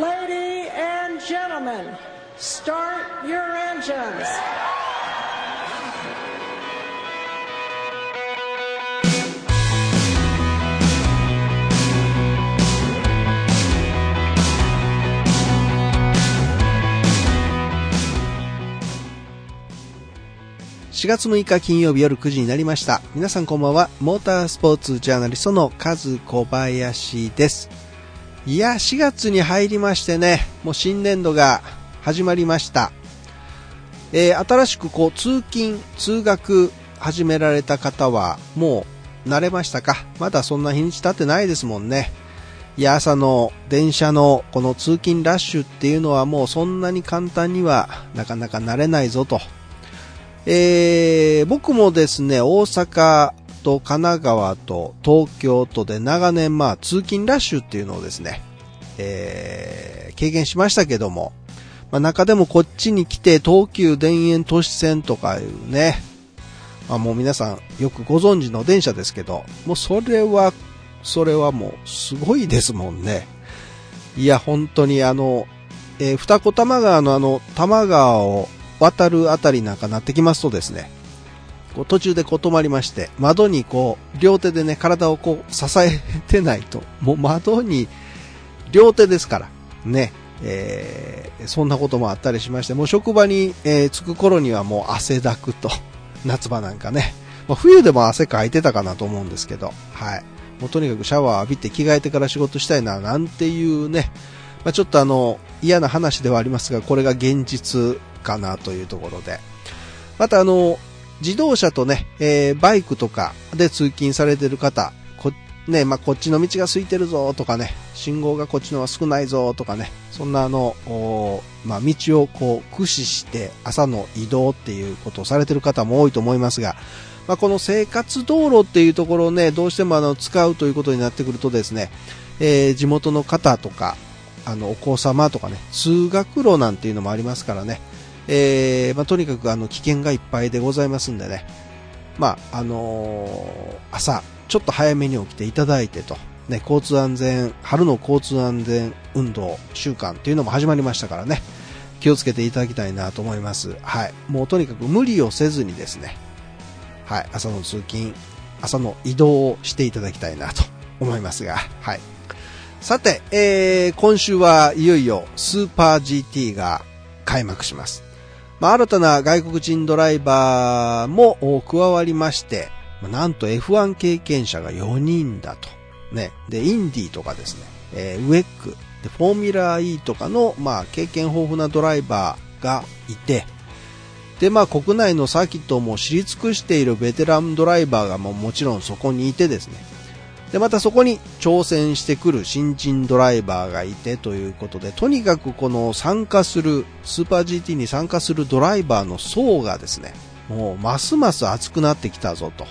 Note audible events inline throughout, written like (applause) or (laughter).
Lady and gentlemen, start your engines. 4月6日金曜日夜9時になりました。皆さんこんばんは。モータースポーツジャーナリストのカズ小林です。いや、4月に入りましてね、もう新年度が始まりました。えー新しくこう通勤、通学始められた方はもう慣れましたか？まだそんな日にち経ってないですもんね。いや、朝の電車のこの通勤ラッシュっていうのはもうそんなに簡単にはなかなか慣れないぞと。えー僕もですね、大阪と神奈川と東京都で長年まあ通勤ラッシュっていうのをですね、えー経験しましたけども、まあ、中でもこっちに来て東急田園都市線とかいうね、まあ、もう皆さんよくご存知の電車ですけど、もうそれは、それはもうすごいですもんね。いや、本当にあの、えー二子玉川のあの、玉川を渡るあたりなんかなってきますとですね、こう途中でこう止まりまして、窓にこう、両手でね、体をこう支えてないと、もう窓に、両手ですから、ね、えーそんなこともあったりしまして、もう職場に、えー着く頃にはもう汗だくと、夏場なんかね、まあ、冬でも汗かいてたかなと思うんですけど、はい。もうとにかくシャワー浴びて着替えてから仕事したいな、なんていうね、まあ、ちょっとあの、嫌な話ではありますが、これが現実かなというところで。またあの、自動車とね、えーバイクとかで通勤されてる方、こ、ね、まあ、こっちの道が空いてるぞとかね、信号がこっちのは少ないぞとかね、そんなあの、まあ、道をこう駆使して朝の移動っていうことをされてる方も多いと思いますが、まあ、この生活道路っていうところをね、どうしてもあの、使うということになってくるとですね、えー地元の方とか、あの、お子様とかね、通学路なんていうのもありますからね、えーまあ、とにかくあの、危険がいっぱいでございますんでね、まあ、あのー朝、ちょっと早めに起きていただいてと、ね、交通安全、春の交通安全運動週間っていうのも始まりましたからね、気をつけていただきたいなと思います。はい。もうとにかく無理をせずにですね、はい、朝の通勤、朝の移動をしていただきたいなと思いますが、はい。さて、えー、今週はいよいよスーパー GT が開幕します。まあ、新たな外国人ドライバーも加わりまして、なんと F1 経験者が4人だと。ね。で、インディとかですね、えーウェック、で、フォーミュラー E とかの、まあ、経験豊富なドライバーがいて、で、まあ、国内のサーキットも知り尽くしているベテランドライバーがももちろんそこにいてですね、で、またそこに挑戦してくる新人ドライバーがいてということで、とにかくこの参加する、スーパー GT に参加するドライバーの層がですね、もうますます熱くなってきたぞと。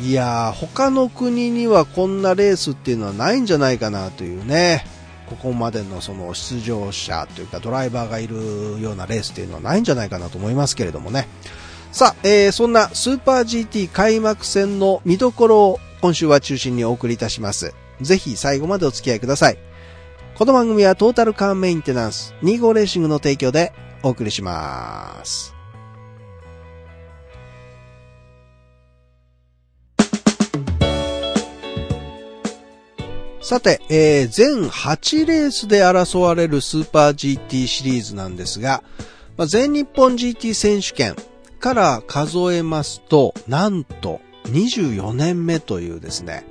いやー、他の国にはこんなレースっていうのはないんじゃないかなというね、ここまでのその出場者というかドライバーがいるようなレースっていうのはないんじゃないかなと思いますけれどもね。さあ、えーそんなスーパー GT 開幕戦の見どころを今週は中心にお送りいたします。ぜひ最後までお付き合いください。この番組はトータルカーメンテナンス25レーシングの提供でお送りします。さて、えー全8レースで争われるスーパー GT シリーズなんですが、まあ、全日本 GT 選手権から数えますと、なんと24年目というですね、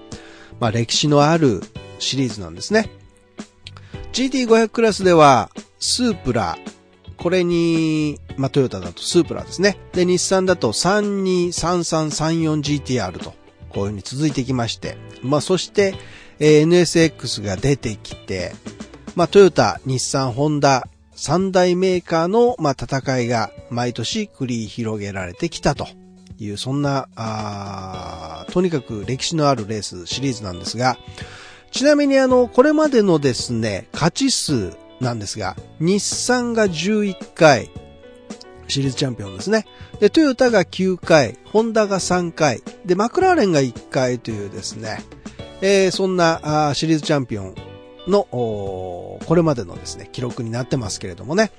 まあ、歴史のあるシリーズなんですね。GT500 クラスでは、スープラ、これに、まあ、トヨタだとスープラですね。で、日産だと 323334GTR と、こういう風に続いてきまして、まあ、そして、えー NSX が出てきて、まあ、トヨタ、日産、ホンダ、三大メーカーの、まあ、戦いが毎年繰り広げられてきたという、そんな、あとにかく歴史のあるレースシリーズなんですが、ちなみにあの、これまでのですね、勝ち数なんですが、日産が11回、シリーズチャンピオンですね。で、トヨタが9回、ホンダが3回、で、マクラーレンが1回というですね、えーそんなあシリーズチャンピオンの、これまでのですね、記録になってますけれどもね。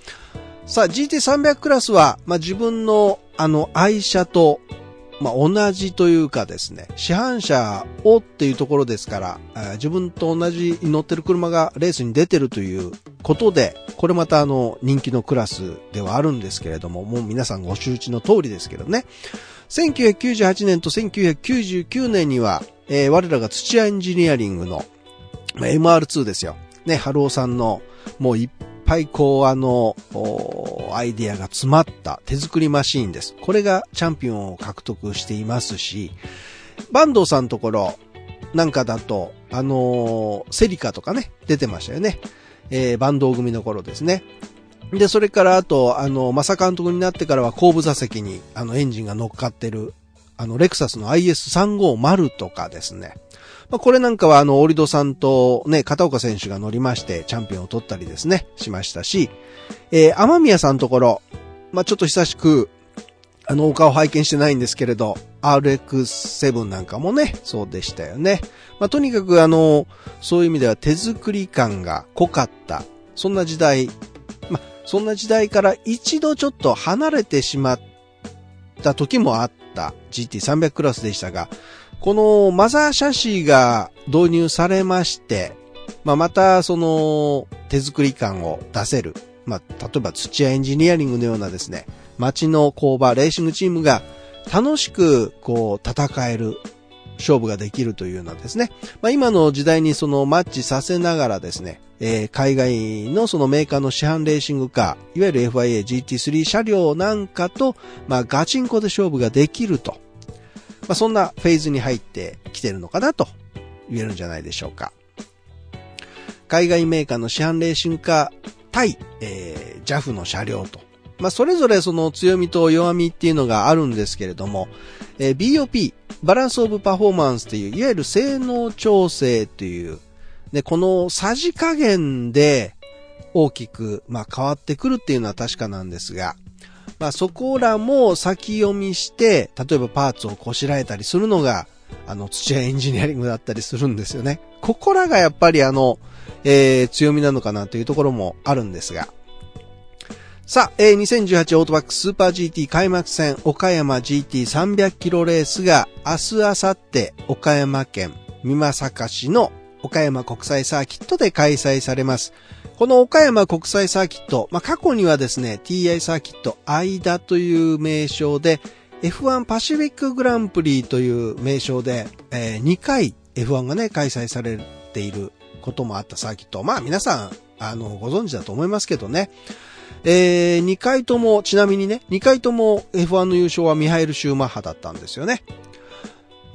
さあ、GT300 クラスは、まあ、自分の、あの、愛車と、まあ、同じというかですね、市販車をっていうところですから、自分と同じ乗ってる車がレースに出てるということで、これまたあの、人気のクラスではあるんですけれども、もう皆さんご周知の通りですけどね。1998年と1999年には、えー、我らが土屋エンジニアリングの、まあ、MR2 ですよ。ね、春尾さんの、もういっぱいこうあの、アイデアが詰まった手作りマシーンです。これがチャンピオンを獲得していますし、バンドさんのところなんかだと、あの、セリカとかね、出てましたよね。えー、バンド組の頃ですね。で、それからあと、あの、マサ監督になってからは後部座席に、あの、エンジンが乗っかってる、あの、レクサスの IS350 とかですね。まあ、これなんかはあの、オリドさんとね、片岡選手が乗りまして、チャンピオンを取ったりですね、しましたし、えー、天宮さんのところ、まあ、ちょっと久しく、あの、お顔拝見してないんですけれど、RX7 なんかもね、そうでしたよね。まあ、とにかくあの、そういう意味では手作り感が濃かった、そんな時代、まあ、そんな時代から一度ちょっと離れてしまった時もあった GT300 クラスでしたが、このマザーシャシーが導入されまして、まあ、またその手作り感を出せる。まあ、例えば土屋エンジニアリングのようなですね、街の工場、レーシングチームが楽しくこう戦える勝負ができるというようなですね。まあ、今の時代にそのマッチさせながらですね、えー、海外のそのメーカーの市販レーシングカー、いわゆる FIA GT3 車両なんかと、まあ、ガチンコで勝負ができると。まあ、そんなフェーズに入ってきてるのかなと言えるんじゃないでしょうか。海外メーカーの市販レーシングカー対、えー、JAF の車両と。まあ、それぞれその強みと弱みっていうのがあるんですけれども、えー、BOP、バランスオブパフォーマンスという、いわゆる性能調整という、で、このさじ加減で大きく、まあ、変わってくるっていうのは確かなんですが、まあそこらも先読みして、例えばパーツをこしらえたりするのが、あの、土屋エンジニアリングだったりするんですよね。ここらがやっぱりあの、えー、強みなのかなというところもあるんですが。さあ、えー、2018オートバックスーパー GT 開幕戦岡山 GT300 キロレースが明日、明後日岡山県美作市の岡山国際サーキットで開催されます。この岡山国際サーキット、まあ、過去にはですね、TI サーキット間という名称で、F1 パシフィックグランプリという名称で、えー、2回 F1 がね、開催されていることもあったサーキット。まあ皆さん、あの、ご存知だと思いますけどね。えー、2回とも、ちなみにね、2回とも F1 の優勝はミハイル・シューマッハだったんですよね。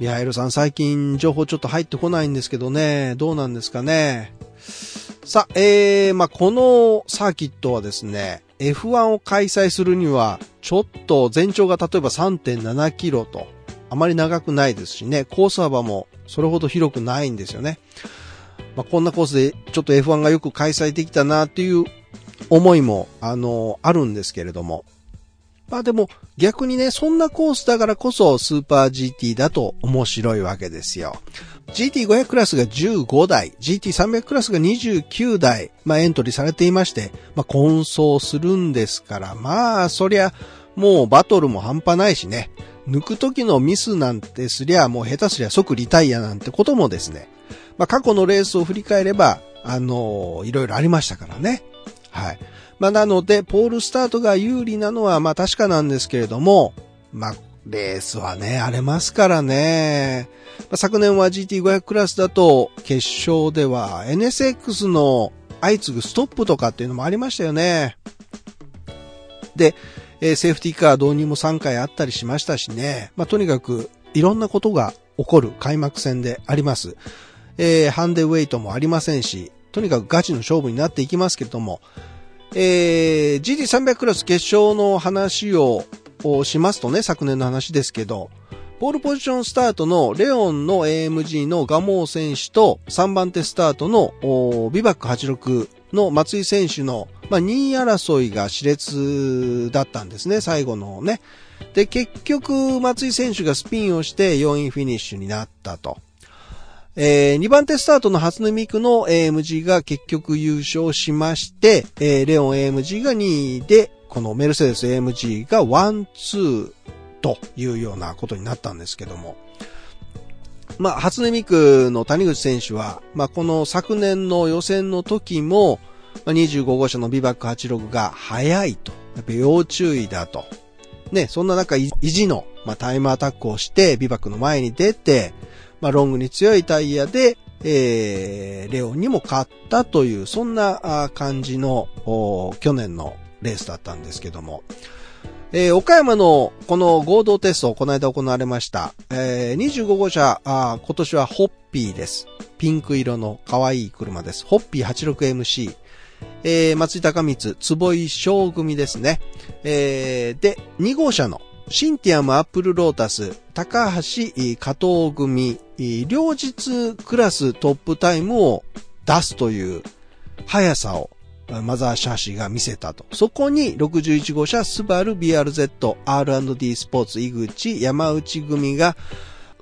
ミハイルさん最近情報ちょっと入ってこないんですけどね、どうなんですかね。さあ、えー、まあ、このサーキットはですね、F1 を開催するには、ちょっと全長が例えば3.7キロと、あまり長くないですしね、コース幅もそれほど広くないんですよね。まあ、こんなコースでちょっと F1 がよく開催できたなっていう思いも、あの、あるんですけれども。まあでも逆にね、そんなコースだからこそスーパー GT だと面白いわけですよ。GT500 クラスが15台、GT300 クラスが29台、まあエントリーされていまして、まあ混走するんですから、まあそりゃもうバトルも半端ないしね、抜く時のミスなんてすりゃもう下手すりゃ即リタイアなんてこともですね、まあ過去のレースを振り返れば、あのー、いろいろありましたからね。はい。まあなので、ポールスタートが有利なのはま確かなんですけれども、まあレースはね、荒れますからね。まあ、昨年は GT500 クラスだと、決勝では NSX の相次ぐストップとかっていうのもありましたよね。で、えー、セーフティーカー導入も3回あったりしましたしね。まあ、とにかく、いろんなことが起こる開幕戦であります。えー、ハンデウェイトもありませんし、とにかくガチの勝負になっていきますけれども、えー、GT300 クラス決勝の話をしますとね、昨年の話ですけど、ポールポジションスタートのレオンの AMG のガモー選手と3番手スタートのビバック86の松井選手の、まあ、2位争いが熾烈だったんですね、最後のね。で、結局松井選手がスピンをして4位フィニッシュになったと。えー、2番手スタートの初音ミクの AMG が結局優勝しまして、えー、レオン AMG が2位で、このメルセデス AMG が1、2というようなことになったんですけども。まあ、初音ミクの谷口選手は、まあ、この昨年の予選の時も、まあ、25号車のビバック86が速いと。やっぱ要注意だと。ね、そんな中、意地の、まあ、タイムアタックをして、ビバックの前に出て、まあ、ロングに強いタイヤで、えー、レオンにも勝ったという、そんな感じの、去年のレースだったんですけども、えー、岡山のこの合同テスト、この間行われました。えー、25号車あ、今年はホッピーです。ピンク色の可愛い車です。ホッピー 86MC。えー、松井高光、坪井翔組ですね。えー、で、2号車のシンティアムアップルロータス、高橋加藤組、両日クラストップタイムを出すという速さをマザーシャーシが見せたと。そこに61号車スバル BRZ R&D スポーツ井口山内組が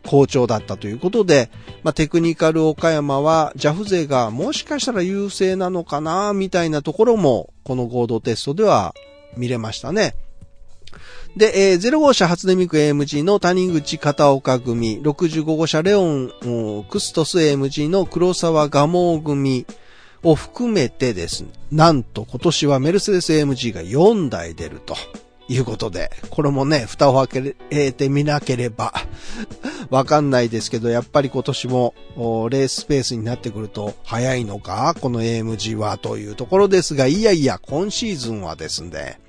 好調だったということで、まあ、テクニカル岡山は JAF 勢がもしかしたら優勢なのかなみたいなところもこの合同テストでは見れましたね。で、えー、0号車初音ミク AMG の谷口片岡組、65号車レオンクストス AMG の黒沢蒲生組を含めてですね、なんと今年はメルセデス AMG が4台出ると。いうことで、これもね、蓋を開けてみなければ (laughs) わかんないですけど、やっぱり今年もレーススペースになってくると早いのかこの AMG はというところですが、いやいや、今シーズンはですね、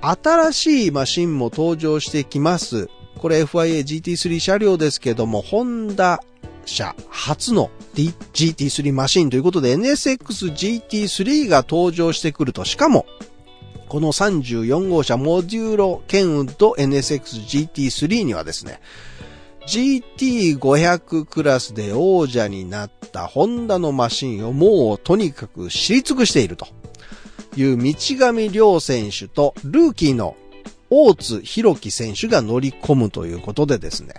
新しいマシンも登場してきます。これ FIA GT3 車両ですけども、ホンダ社初の GT3 マシンということで NSX GT3 が登場してくると、しかも、この34号車モデューロケンウッド NSX GT3 にはですね、GT500 クラスで王者になったホンダのマシンをもうとにかく知り尽くしているという道上亮選手とルーキーの大津弘樹選手が乗り込むということでですね、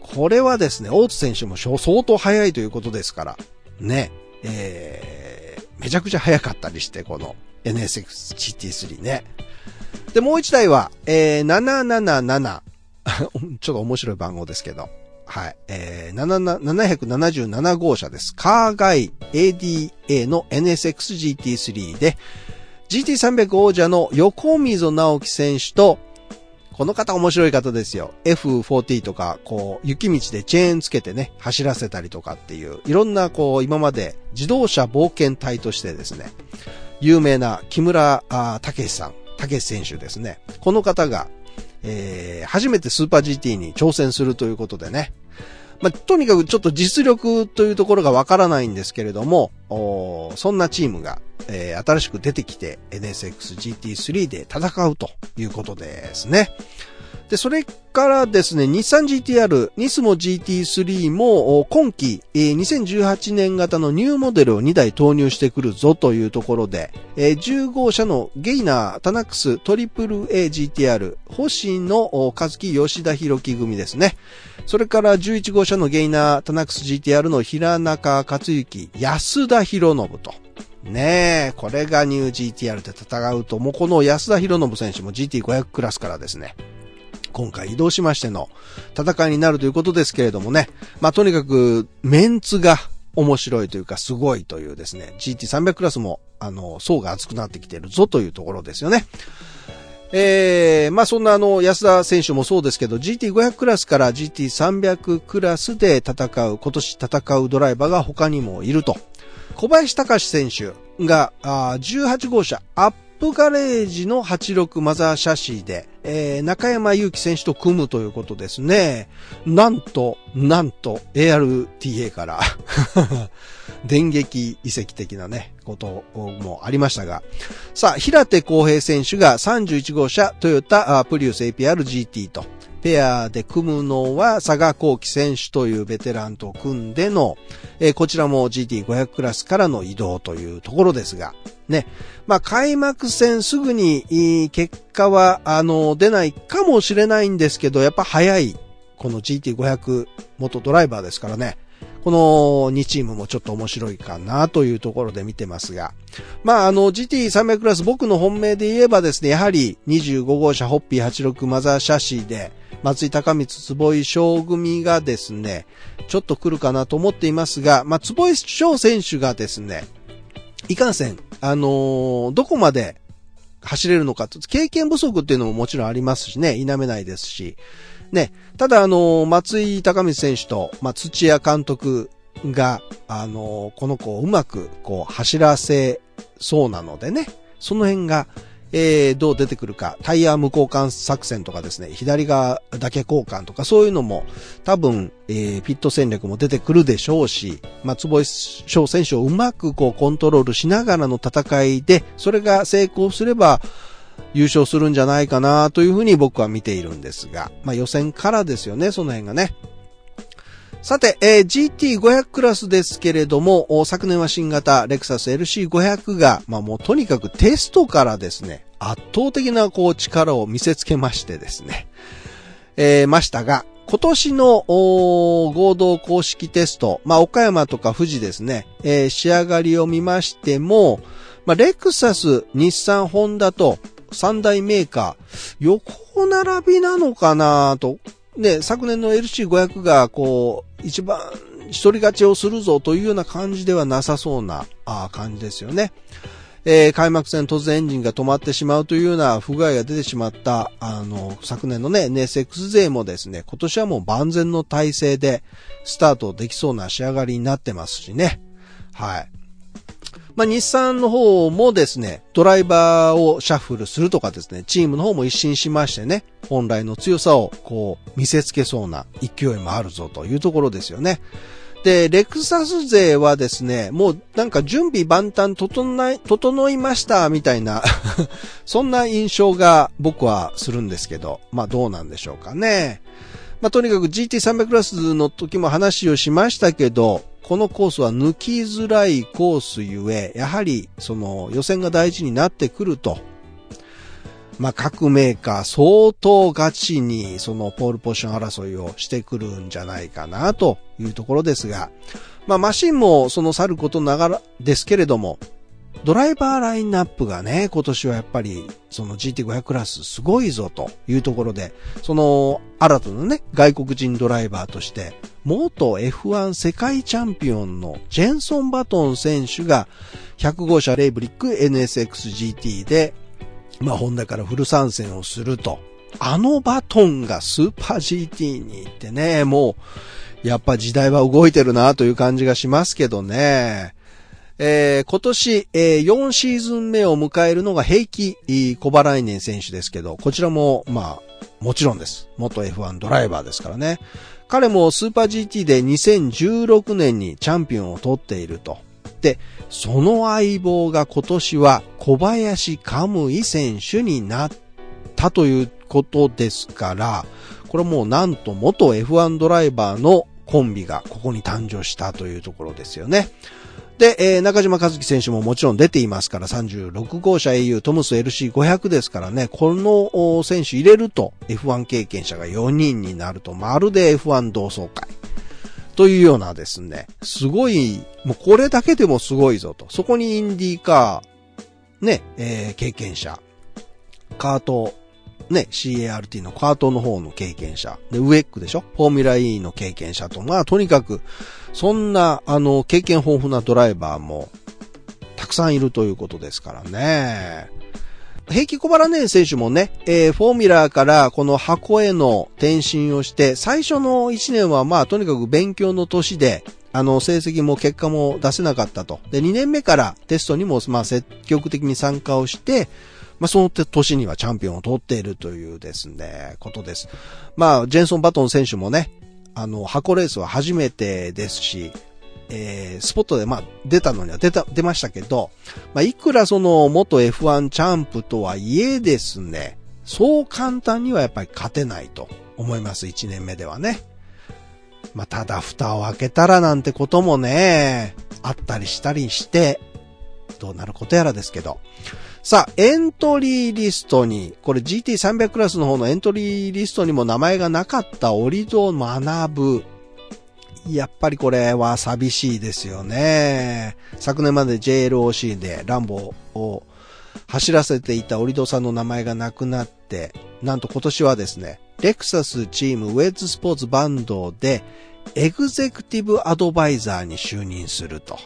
これはですね、大津選手も相当速いということですから、ね、えー、めちゃくちゃ速かったりして、この NSX-GT3 ね。で、もう一台は、えー、777。(laughs) ちょっと面白い番号ですけど。はい。えー、777号車です。カーガイ ADA の NSX-GT3 で、GT300 王者の横溝直樹選手と、この方面白い方ですよ。F40 とか、こう、雪道でチェーンつけてね、走らせたりとかっていう、いろんな、こう、今まで自動車冒険隊としてですね、有名な木村武さん、武選手ですね。この方が、えー、初めてスーパー GT に挑戦するということでね。まあ、とにかくちょっと実力というところがわからないんですけれども、そんなチームが、えー、新しく出てきて NSX GT3 で戦うということですね。で、それからですね、日産 GTR、ニスモ GT3 も今季、2018年型のニューモデルを2台投入してくるぞというところで、10号車のゲイナー、タナックス、トリプル AGTR、星野和樹、吉田弘樹組ですね。それから11号車のゲイナー、タナックス GTR の平中克幸、安田博信と。ねえ、これがニュー GTR で戦うと、もうこの安田博信選手も GT500 クラスからですね、今回移動しましての戦いになるということですけれどもね。まあ、とにかくメンツが面白いというかすごいというですね。GT300 クラスも、あの、層が厚くなってきてるぞというところですよね。えー、まあそんなあの、安田選手もそうですけど、GT500 クラスから GT300 クラスで戦う、今年戦うドライバーが他にもいると。小林隆選手が、あ18号車アップガレージの86マザーシャシーで、えー、中山祐希選手と組むということですね。なんと、なんと、ARTA から (laughs) 電撃遺跡的なね、こともありましたが。さあ、平手康平選手が31号車トヨタプリウス APR GT と。ペアで組むのは佐賀幸輝選手というベテランと組んでの、えー、こちらも GT500 クラスからの移動というところですが、ね。まあ、開幕戦すぐに結果は、あの、出ないかもしれないんですけど、やっぱ早い、この GT500 元ドライバーですからね。この2チームもちょっと面白いかなというところで見てますが。まあ、あの、GT300 クラス僕の本命で言えばですね、やはり25号車ホッピー86マザーシャシーで、松井高光坪井翔組がですね、ちょっと来るかなと思っていますが、まあ、坪井翔選手がですね、いかんせん、あのー、どこまで走れるのかと、経験不足っていうのももちろんありますしね、否めないですし、ね、ただあの、松井高光選手と、まあ、土屋監督が、あの、この子をうまく、こう、走らせそうなのでね、その辺が、えー、どう出てくるか、タイヤ無交換作戦とかですね、左側だけ交換とか、そういうのも、多分、えー、ピット戦略も出てくるでしょうし、まあ、坪翔選手をうまくこう、コントロールしながらの戦いで、それが成功すれば、優勝するんじゃないかなというふうに僕は見ているんですが、まあ、予選からですよね、その辺がね。さて、えー、GT500 クラスですけれども、昨年は新型レクサス LC500 が、まあもうとにかくテストからですね、圧倒的なこう力を見せつけましてですね、えー、ましたが、今年の合同公式テスト、まあ岡山とか富士ですね、えー、仕上がりを見ましても、まあレクサス、日産、ホンダと三大メーカー、横並びなのかなと、で、昨年の LC500 がこう、一番一人勝ちをするぞというような感じではなさそうなあ感じですよね。えー、開幕戦突然エンジンが止まってしまうというような不具合が出てしまった、あの、昨年のね、NSX 勢もですね、今年はもう万全の体制でスタートできそうな仕上がりになってますしね。はい。まあ、日産の方もですね、ドライバーをシャッフルするとかですね、チームの方も一新しましてね、本来の強さをこう見せつけそうな勢いもあるぞというところですよね。で、レクサス勢はですね、もうなんか準備万端整い、整いましたみたいな (laughs) そんな印象が僕はするんですけど、まあどうなんでしょうかね。まあとにかく GT300 クラスの時も話をしましたけど、このコースは抜きづらいコースゆえ、やはりその予選が大事になってくると。まあ、各メーカー相当ガチにそのポールポジション争いをしてくるんじゃないかなというところですが、まあ、マシンもそのさることながらですけれども、ドライバーラインナップがね、今年はやっぱり、その GT500 クラスすごいぞというところで、その、新たなね、外国人ドライバーとして、元 F1 世界チャンピオンのジェンソン・バトン選手が、100号車レイブリック NSXGT で、まあ、ホンダからフル参戦をすると。あのバトンがスーパー GT に行ってね、もう、やっぱ時代は動いてるなという感じがしますけどね。えー、今年、えー、4シーズン目を迎えるのが平気小原来年選手ですけど、こちらも、まあ、もちろんです。元 F1 ドライバーですからね。彼もスーパー GT で2016年にチャンピオンを取っていると。で、その相棒が今年は小林カムイ選手になったということですから、これもうなんと元 F1 ドライバーのコンビがここに誕生したというところですよね。で、えー、中島和樹選手ももちろん出ていますから、36号車 au トムス LC500 ですからね、この選手入れると F1 経験者が4人になると、まるで F1 同窓会。というようなですね、すごい、もうこれだけでもすごいぞと。そこにインディーカー、ね、えー、経験者、カート、ね、CART のカートの方の経験者、で、ウェックでしょ？フォーミュラ E の経験者と、まあ、とにかく、そんな、あの、経験豊富なドライバーも、たくさんいるということですからね。平気小原年選手もね、えー、フォーミュラーからこの箱への転身をして、最初の1年はまあとにかく勉強の年で、あの、成績も結果も出せなかったと。で、2年目からテストにもまあ積極的に参加をして、まあ、その年にはチャンピオンを取っているというですね、ことです。まあ、ジェンソン・バトン選手もね、あの、箱レースは初めてですし、えー、スポットでまあ出たのには出た、出ましたけど、まあいくらその元 F1 チャンプとはいえですね、そう簡単にはやっぱり勝てないと思います、1年目ではね。まあただ蓋を開けたらなんてこともね、あったりしたりして、どうなることやらですけど。さあ、エントリーリストに、これ GT300 クラスの方のエントリーリストにも名前がなかった折戸学ぶ。やっぱりこれは寂しいですよね。昨年まで JLOC でランボーを走らせていたオリドさんの名前がなくなって、なんと今年はですね、レクサスチームウェッズスポーツバンドでエグゼクティブアドバイザーに就任すると。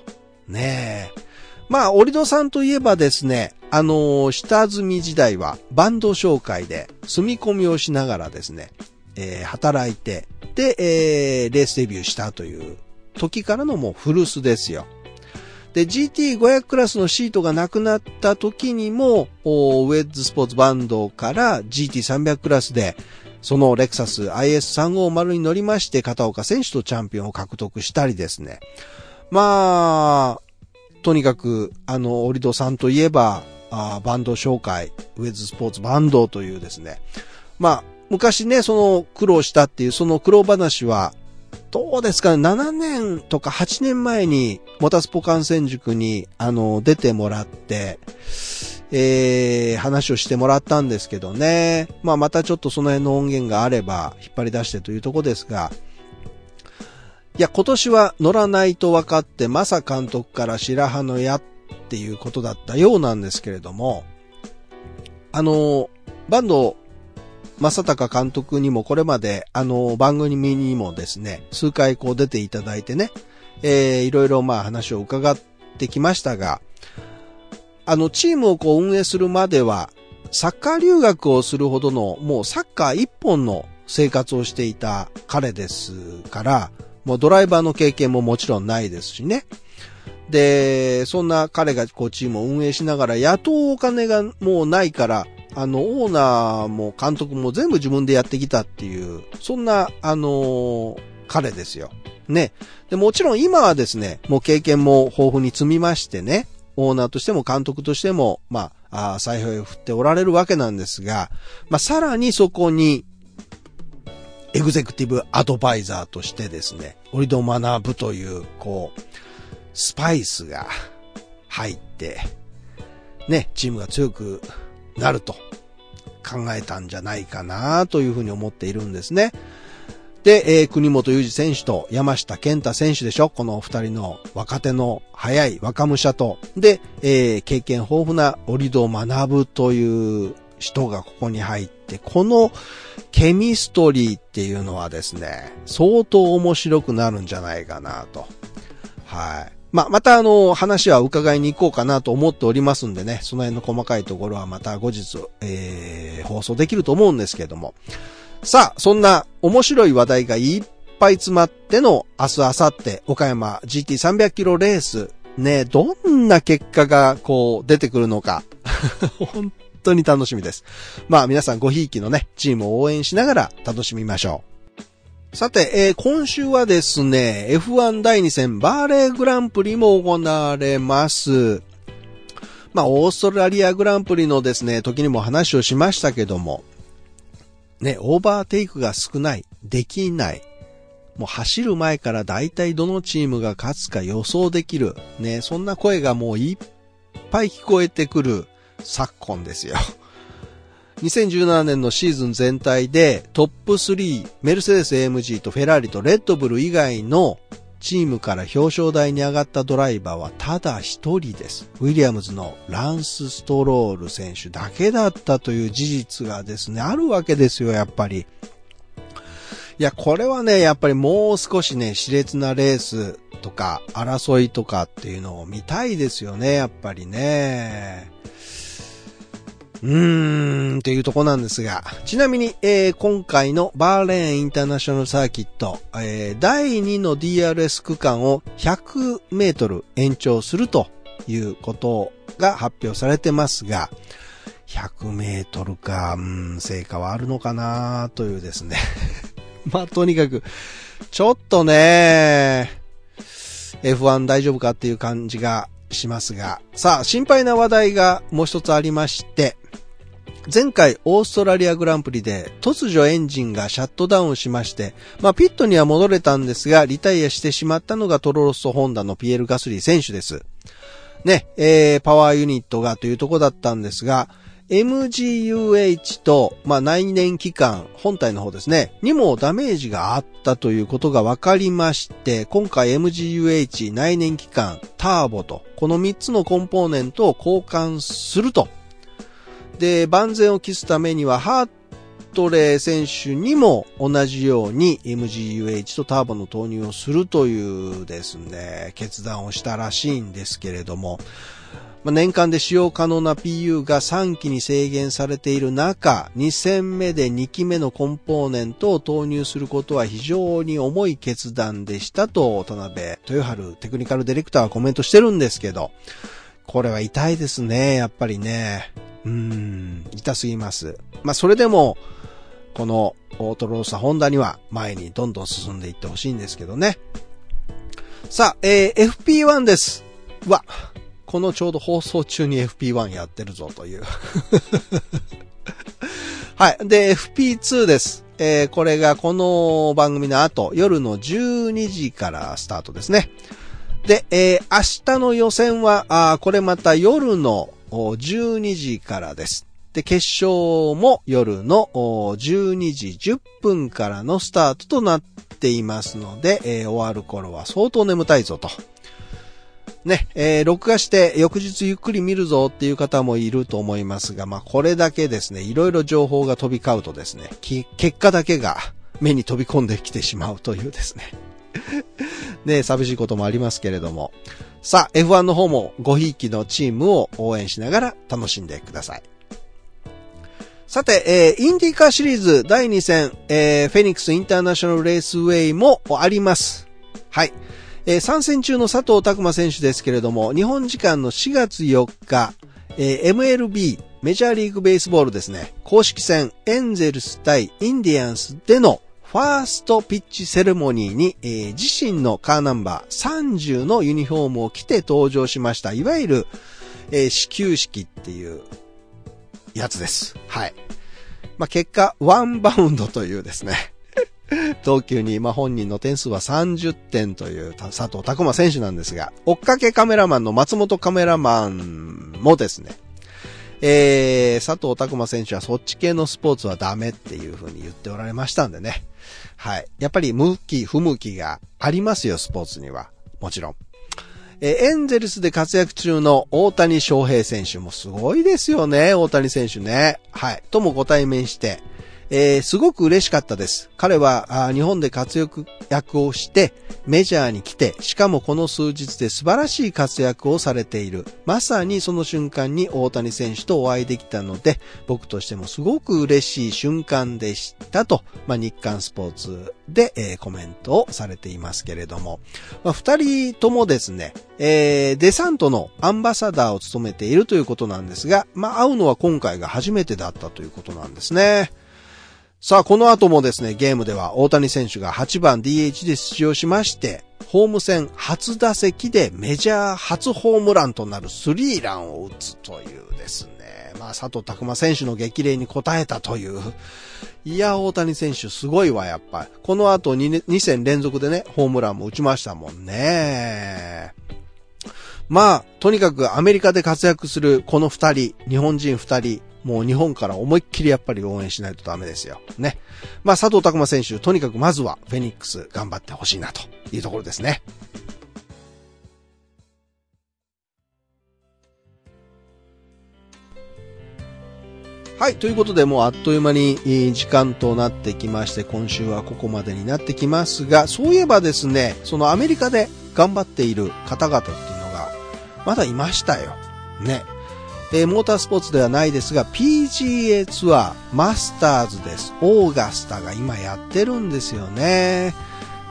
ねえ。まあ、オリドさんといえばですね、あのー、下積み時代はバンド紹介で住み込みをしながらですね、えー、働いて、で、えー、レースデビューしたという時からのもう古巣ですよ。で、GT500 クラスのシートがなくなった時にも、ウェッズスポーツバンドから GT300 クラスで、そのレクサス IS350 に乗りまして片岡選手とチャンピオンを獲得したりですね。まあ、とにかく、あの、オリドさんといえば、あバンド紹介、ウェズスポーツバンドというですね。まあ、昔ね、その苦労したっていうその苦労話は、どうですかね、7年とか8年前に、モタスポ観戦塾に、あの、出てもらって、えー、話をしてもらったんですけどね。まあ、またちょっとその辺の音源があれば、引っ張り出してというとこですが、いや、今年は乗らないと分かって、マサ監督から白羽の矢っていうことだったようなんですけれども、あの、バンド、正隆監督にもこれまで、あの、番組にもですね、数回こう出ていただいてね、えー、いろいろまあ話を伺ってきましたが、あの、チームをこう運営するまでは、サッカー留学をするほどの、もうサッカー一本の生活をしていた彼ですから、もうドライバーの経験ももちろんないですしね。で、そんな彼がこうチームを運営しながら雇うお金がもうないから、あの、オーナーも監督も全部自分でやってきたっていう、そんな、あのー、彼ですよ。ね。で、もちろん今はですね、もう経験も豊富に積みましてね、オーナーとしても監督としても、まあ、あ采配を振っておられるわけなんですが、まあ、さらにそこに、エグゼクティブアドバイザーとしてですね、オリド学ぶという、こう、スパイスが入って、ね、チームが強くなると考えたんじゃないかなというふうに思っているんですね。で、えー、国本裕二選手と山下健太選手でしょ？この二人の若手の早い若武者と、で、えー、経験豊富なオリドを学ぶという人がここに入って、このケミストリーっていうのはですね、相当面白くなるんじゃないかなと。はい。ま、またあの、話は伺いに行こうかなと思っておりますんでね、その辺の細かいところはまた後日、えー、放送できると思うんですけども。さあ、そんな面白い話題がいっぱい詰まっての明日、明後日、岡山 GT300 キロレース。ね、どんな結果がこう出てくるのか。(laughs) 本当に楽しみです。まあ皆さんごひいきのね、チームを応援しながら楽しみましょう。さて、えー、今週はですね、F1 第2戦バーレーグランプリも行われます。まあ、オーストラリアグランプリのですね、時にも話をしましたけども、ね、オーバーテイクが少ない、できない。もう走る前から大体どのチームが勝つか予想できる。ね、そんな声がもういっぱい聞こえてくる昨今ですよ。2017年のシーズン全体でトップ3、メルセデス AMG とフェラーリとレッドブル以外のチームから表彰台に上がったドライバーはただ一人です。ウィリアムズのランス・ストロール選手だけだったという事実がですね、あるわけですよ、やっぱり。いや、これはね、やっぱりもう少しね、熾烈なレースとか、争いとかっていうのを見たいですよね、やっぱりね。うーん、っていうとこなんですが、ちなみに、えー、今回のバーレーンインターナショナルサーキット、えー、第2の DRS 区間を100メートル延長するということが発表されてますが、100メートルか、うん、成果はあるのかなというですね。(laughs) まあ、とにかく、ちょっとね、F1 大丈夫かっていう感じがしますが、さあ、心配な話題がもう一つありまして、前回オーストラリアグランプリで突如エンジンがシャットダウンしまして、まあピットには戻れたんですが、リタイアしてしまったのがトロロストホンダのピエール・ガスリー選手です。ね、えー、パワーユニットがというとこだったんですが、MGUH と、まあ、内燃機関、本体の方ですね、にもダメージがあったということが分かりまして、今回 MGUH 内燃機関、ターボと、この3つのコンポーネントを交換すると。で、万全を期すためには、ハートレー選手にも同じように MGUH とターボの投入をするというですね、決断をしたらしいんですけれども、まあ、年間で使用可能な PU が3機に制限されている中、2戦目で2機目のコンポーネントを投入することは非常に重い決断でしたと、田辺豊春テクニカルディレクターはコメントしてるんですけど、これは痛いですね、やっぱりね。うーん、痛すぎます。まあ、それでも、このオートローサホンダには前にどんどん進んでいってほしいんですけどね。さあ、えー、FP1 です。わ、このちょうど放送中に FP1 やってるぞという (laughs) はい。で、FP2 です。えー、これがこの番組の後、夜の12時からスタートですね。で、えー、明日の予選は、あこれまた夜の12時からです。で、決勝も夜の12時10分からのスタートとなっていますので、えー、終わる頃は相当眠たいぞとね、えー、録画して翌日ゆっくり見るぞっていう方もいると思いますが、まあ、これだけですね、いろいろ情報が飛び交うとですね、結果だけが目に飛び込んできてしまうというですね。(laughs) ね、寂しいこともありますけれども。さあ、F1 の方もごひいきのチームを応援しながら楽しんでください。さて、えー、インディカーシリーズ第2戦、えー、フェニックスインターナショナルレースウェイもあります。はい。えー、参戦中の佐藤拓馬選手ですけれども、日本時間の4月4日、えー、MLB、メジャーリーグベースボールですね、公式戦エンゼルス対インディアンスでのファーストピッチセレモニーに、えー、自身のカーナンバー30のユニフォームを着て登場しました。いわゆる、えー、始球式っていうやつです。はい。まあ、結果、ワンバウンドというですね、(laughs) 投球に、ま、本人の点数は30点という佐藤拓馬選手なんですが、追っかけカメラマンの松本カメラマンもですね、えー、佐藤拓馬選手はそっち系のスポーツはダメっていう風に言っておられましたんでね。はい。やっぱり向き、不向きがありますよ、スポーツには。もちろん。えエンゼルスで活躍中の大谷翔平選手もすごいですよね、大谷選手ね。はい。ともご対面して、えー、すごく嬉しかったです。彼は日本で活躍役をしてメジャーに来て、しかもこの数日で素晴らしい活躍をされている。まさにその瞬間に大谷選手とお会いできたので、僕としてもすごく嬉しい瞬間でしたと、まあ、日刊スポーツで、えー、コメントをされていますけれども、まあ、二人ともですね、えー、デサントのアンバサダーを務めているということなんですが、まあ、会うのは今回が初めてだったということなんですね。さあ、この後もですね、ゲームでは大谷選手が8番 DH で出場しまして、ホーム戦初打席でメジャー初ホームランとなるスリーランを打つというですね、まあ、佐藤拓馬選手の激励に応えたという。いや、大谷選手すごいわ、やっぱ。この後 2, 2戦連続でね、ホームランも打ちましたもんね。まあ、とにかくアメリカで活躍するこの二人、日本人二人、もう日本から思いっきりやっぱり応援しないとダメですよ。ね。まあ佐藤拓馬選手、とにかくまずはフェニックス頑張ってほしいなというところですね。はい。ということで、もうあっという間に時間となってきまして、今週はここまでになってきますが、そういえばですね、そのアメリカで頑張っている方々っていうのが、まだいましたよ。ね。えー、モータースポーツではないですが、PGA ツアー、マスターズです。オーガスタが今やってるんですよね。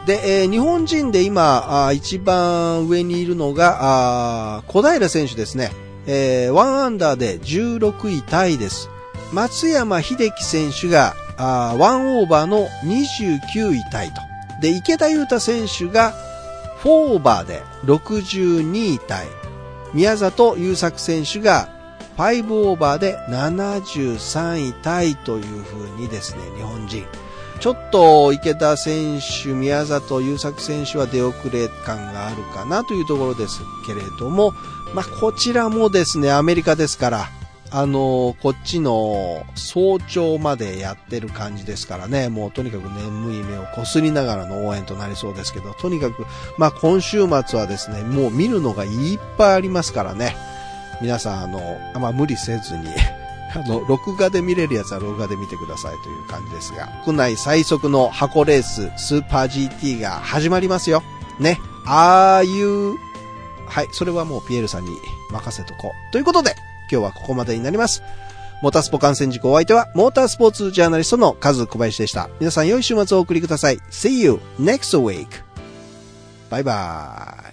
で、えー、日本人で今、あ一番上にいるのが、あ小平選手ですね。えー、1アンダーで16位タイです。松山秀樹選手が、あ1オーバーの29位タイと。で、池田優太選手が、4オーバーで62位タイ。宮里優作選手が5オーバーで73位タイという風にですね、日本人。ちょっと池田選手、宮里優作選手は出遅れ感があるかなというところですけれども、まあ、こちらもですね、アメリカですから、あのこっちの早朝までやってる感じですからね、もうとにかく眠い目をこすりながらの応援となりそうですけど、とにかく、まあ今週末はですね、もう見るのがいっぱいありますからね、皆さんあの、あんま無理せずに、(laughs) あの、録画で見れるやつは録画で見てくださいという感じですが、国内最速の箱レース、スーパー GT が始まりますよ。ね。ああいう、はい、それはもうピエールさんに任せとこう。ということで、今日はここまでになります。モータースポ観戦事故お相手は、モータースポーツジャーナリストのカズ小林でした。皆さん良い週末をお送りください。See you next week! バイバーイ。